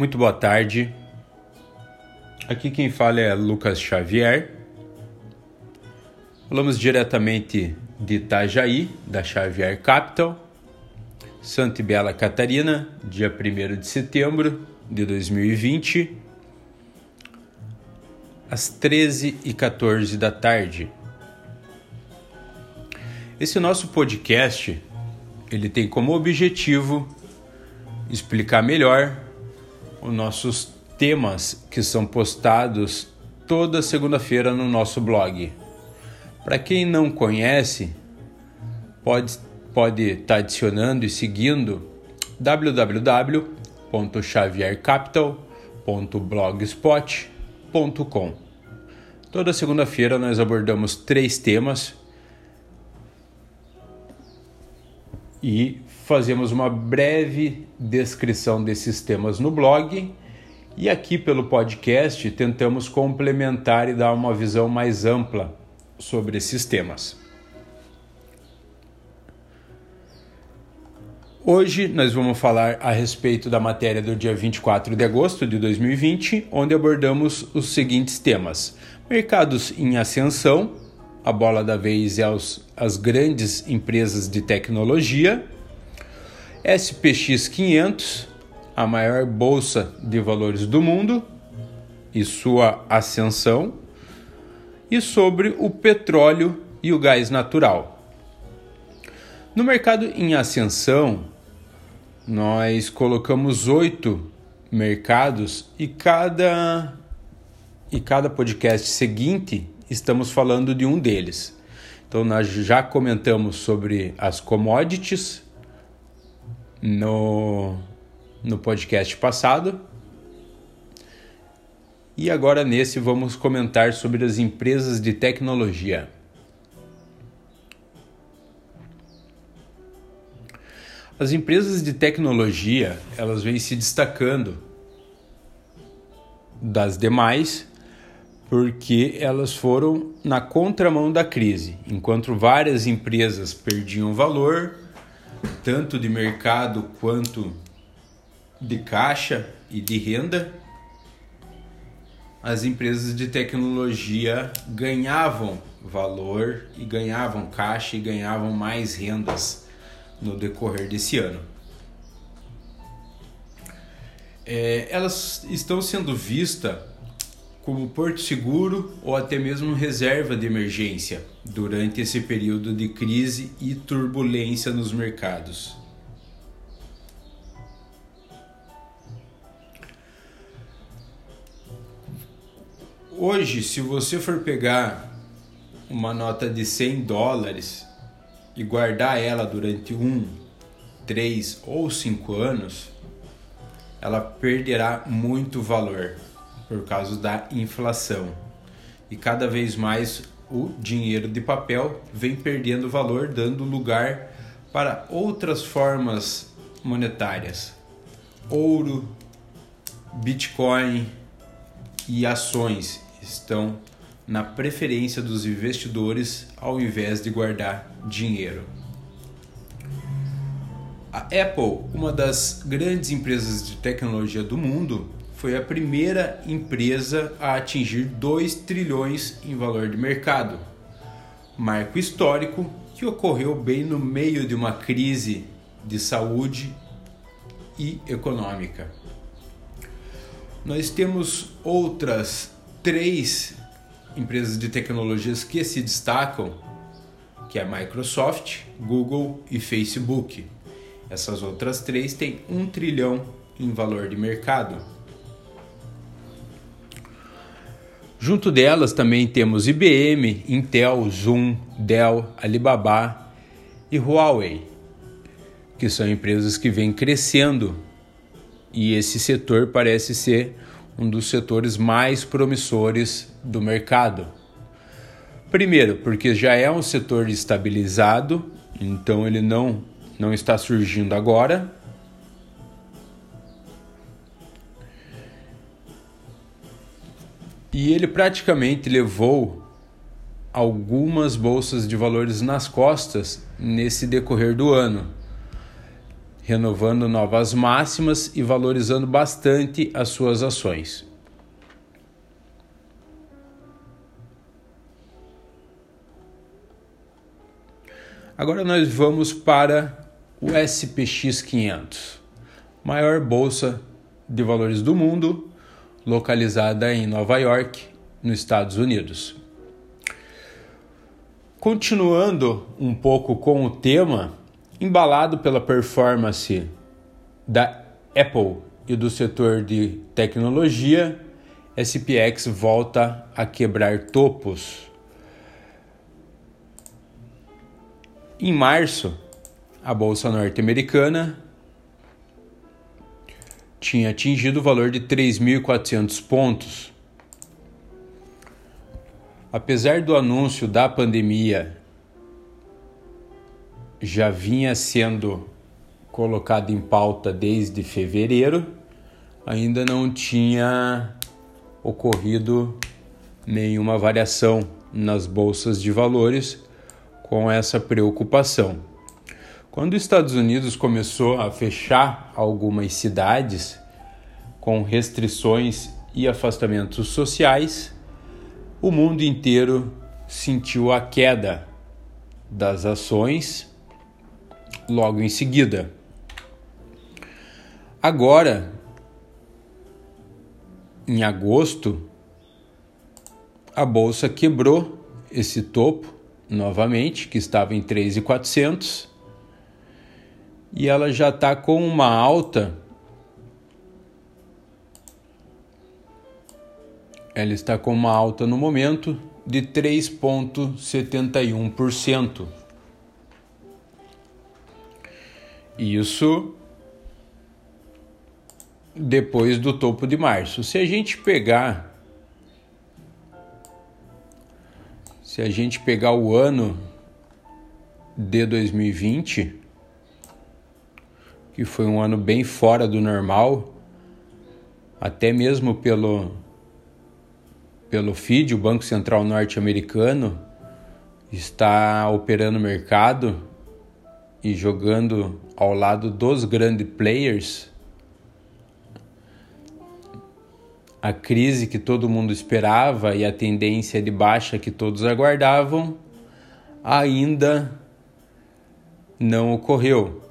Muito boa tarde. Aqui quem fala é Lucas Xavier. Falamos diretamente de Itajaí, da Xavier Capital, Santa e Bela Catarina, dia 1 de setembro de 2020, às 13h14 da tarde. Esse nosso podcast ele tem como objetivo explicar melhor os nossos temas que são postados toda segunda-feira no nosso blog. Para quem não conhece, pode pode estar tá adicionando e seguindo www.xaviercapital.blogspot.com. Toda segunda-feira nós abordamos três temas e fazemos uma breve descrição desses temas no blog. E aqui pelo podcast tentamos complementar e dar uma visão mais ampla sobre esses temas. Hoje nós vamos falar a respeito da matéria do dia 24 de agosto de 2020, onde abordamos os seguintes temas: mercados em ascensão, a bola da vez é aos, as grandes empresas de tecnologia, SPX 500, a maior bolsa de valores do mundo e sua ascensão, e sobre o petróleo e o gás natural. No mercado em ascensão, nós colocamos oito mercados e cada e cada podcast seguinte estamos falando de um deles. Então nós já comentamos sobre as commodities no no podcast passado. E agora nesse vamos comentar sobre as empresas de tecnologia. As empresas de tecnologia, elas vêm se destacando das demais porque elas foram na contramão da crise. Enquanto várias empresas perdiam valor, tanto de mercado quanto de caixa e de renda, as empresas de tecnologia ganhavam valor e ganhavam caixa e ganhavam mais rendas no decorrer desse ano. É, elas estão sendo vistas como porto seguro ou até mesmo reserva de emergência durante esse período de crise e turbulência nos mercados. Hoje, se você for pegar uma nota de 100 dólares e guardar ela durante um, três ou cinco anos, ela perderá muito valor por causa da inflação. E cada vez mais o dinheiro de papel vem perdendo valor, dando lugar para outras formas monetárias. Ouro, Bitcoin e ações estão na preferência dos investidores ao invés de guardar dinheiro. A Apple, uma das grandes empresas de tecnologia do mundo, foi a primeira empresa a atingir 2 trilhões em valor de mercado, marco histórico que ocorreu bem no meio de uma crise de saúde e econômica. Nós temos outras três empresas de tecnologias que se destacam, que é a Microsoft, Google e Facebook. Essas outras três têm um trilhão em valor de mercado. Junto delas também temos IBM, Intel, Zoom, Dell, Alibaba e Huawei, que são empresas que vêm crescendo e esse setor parece ser um dos setores mais promissores do mercado. Primeiro, porque já é um setor estabilizado, então ele não, não está surgindo agora. E ele praticamente levou algumas bolsas de valores nas costas nesse decorrer do ano renovando novas máximas e valorizando bastante as suas ações. Agora nós vamos para o SPX 500, maior bolsa de valores do mundo, localizada em Nova York, nos Estados Unidos. Continuando um pouco com o tema, embalado pela performance da Apple e do setor de tecnologia, SPX volta a quebrar topos. Em março, a bolsa norte-americana tinha atingido o valor de 3.400 pontos. Apesar do anúncio da pandemia já vinha sendo colocado em pauta desde fevereiro, ainda não tinha ocorrido nenhuma variação nas bolsas de valores com essa preocupação. Quando os Estados Unidos começou a fechar algumas cidades com restrições e afastamentos sociais, o mundo inteiro sentiu a queda das ações logo em seguida. Agora, em agosto, a bolsa quebrou esse topo novamente, que estava em 3,400 e ela já está com uma alta. Ela está com uma alta no momento de 3,71%. Isso depois do topo de março. Se a gente pegar Se a gente pegar o ano de 2020, que foi um ano bem fora do normal, até mesmo pelo pelo FID, o Banco Central Norte-Americano, está operando o mercado e jogando ao lado dos grandes players a crise que todo mundo esperava e a tendência de baixa que todos aguardavam ainda não ocorreu.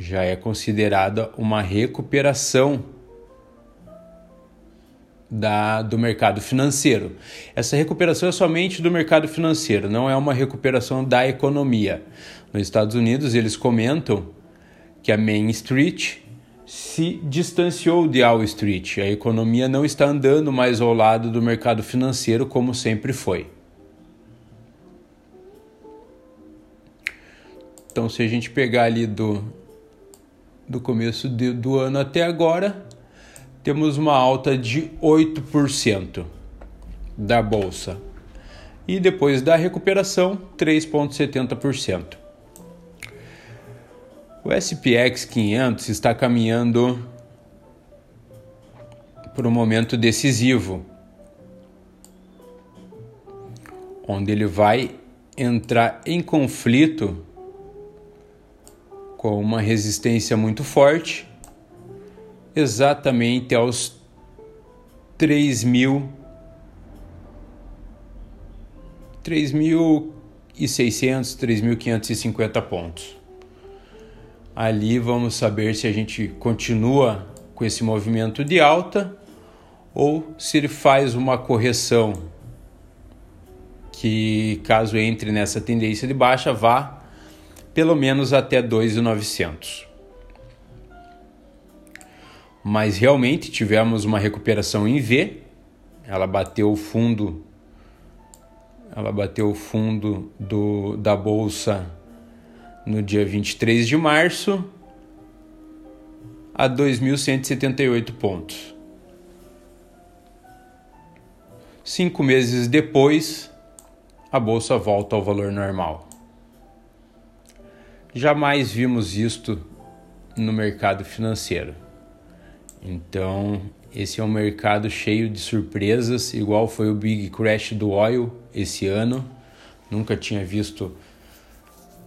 Já é considerada uma recuperação da, do mercado financeiro. Essa recuperação é somente do mercado financeiro, não é uma recuperação da economia. Nos Estados Unidos, eles comentam que a Main Street se distanciou de Wall Street. A economia não está andando mais ao lado do mercado financeiro como sempre foi. Então, se a gente pegar ali do, do começo de, do ano até agora, temos uma alta de 8% da bolsa. E depois da recuperação, 3,70%. O SPX 500 está caminhando por um momento decisivo, onde ele vai entrar em conflito com uma resistência muito forte, exatamente aos 3.000 3.600, 3.550 pontos. Ali vamos saber se a gente continua com esse movimento de alta ou se ele faz uma correção que caso entre nessa tendência de baixa vá pelo menos até 2.900. Mas realmente tivemos uma recuperação em V, ela bateu o fundo ela bateu o fundo do, da bolsa no dia 23 de março a 2.178 pontos. Cinco meses depois, a bolsa volta ao valor normal. Jamais vimos isto no mercado financeiro. Então, esse é um mercado cheio de surpresas, igual foi o Big Crash do Oil esse ano. Nunca tinha visto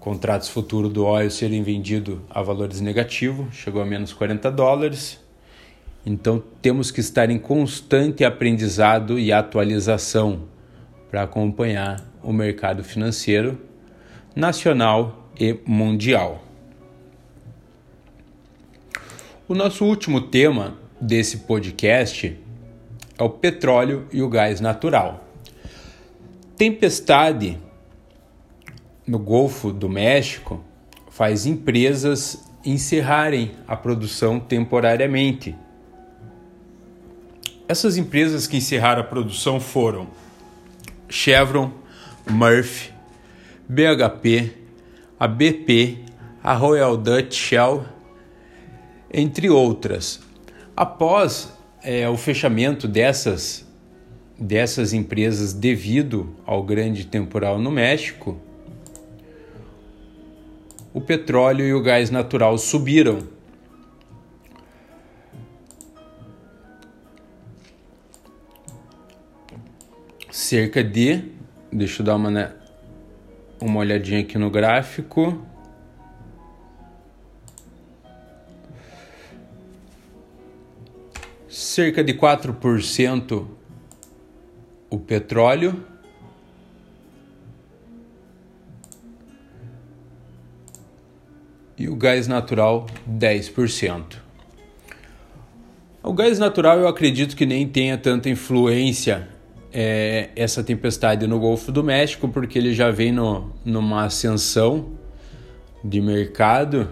contratos futuros do óleo serem vendidos a valores negativos, chegou a menos 40 dólares. Então temos que estar em constante aprendizado e atualização para acompanhar o mercado financeiro nacional e mundial. O nosso último tema desse podcast é o petróleo e o gás natural. Tempestade no Golfo do México faz empresas encerrarem a produção temporariamente. Essas empresas que encerraram a produção foram Chevron, Murphy, BHP, a BP, a Royal Dutch Shell, entre outras. Após é, o fechamento dessas, dessas empresas devido ao grande temporal no México, o petróleo e o gás natural subiram. Cerca de, deixa eu dar uma, uma olhadinha aqui no gráfico. Cerca de 4% o petróleo e o gás natural 10%. O gás natural eu acredito que nem tenha tanta influência é, essa tempestade no Golfo do México, porque ele já vem no, numa ascensão de mercado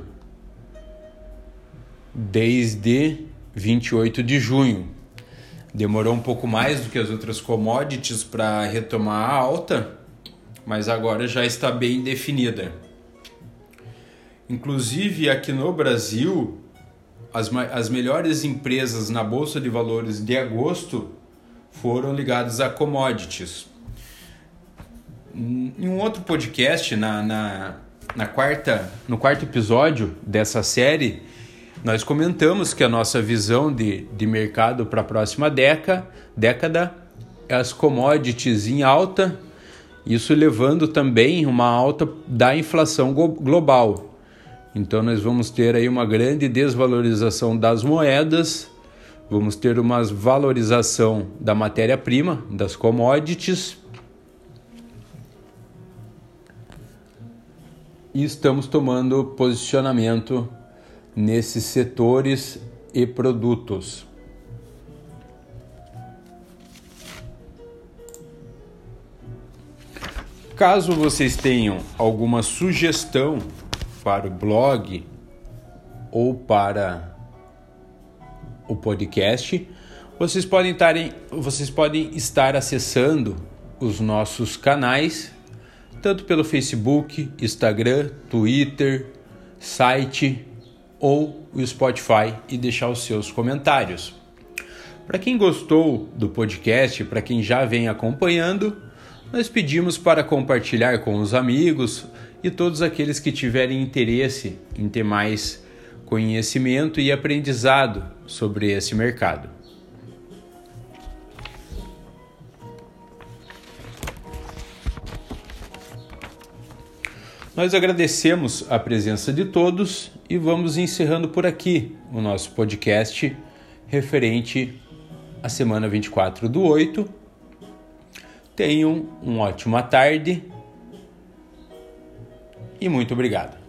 desde 28 de junho. Demorou um pouco mais do que as outras commodities para retomar a alta, mas agora já está bem definida. Inclusive aqui no Brasil, as, as melhores empresas na Bolsa de Valores de agosto foram ligadas a commodities. Em um outro podcast, na, na, na quarta, no quarto episódio dessa série, nós comentamos que a nossa visão de, de mercado para a próxima década, década é as commodities em alta, isso levando também uma alta da inflação global. Então nós vamos ter aí uma grande desvalorização das moedas, vamos ter uma valorização da matéria-prima, das commodities. E estamos tomando posicionamento nesses setores e produtos. Caso vocês tenham alguma sugestão para o blog ou para o podcast, vocês podem, tarem, vocês podem estar acessando os nossos canais, tanto pelo Facebook, Instagram, Twitter, site ou o Spotify e deixar os seus comentários. Para quem gostou do podcast, para quem já vem acompanhando, nós pedimos para compartilhar com os amigos e todos aqueles que tiverem interesse em ter mais conhecimento e aprendizado sobre esse mercado. Nós agradecemos a presença de todos e vamos encerrando por aqui o nosso podcast referente à semana 24 do 8. Tenham uma ótima tarde e muito obrigado.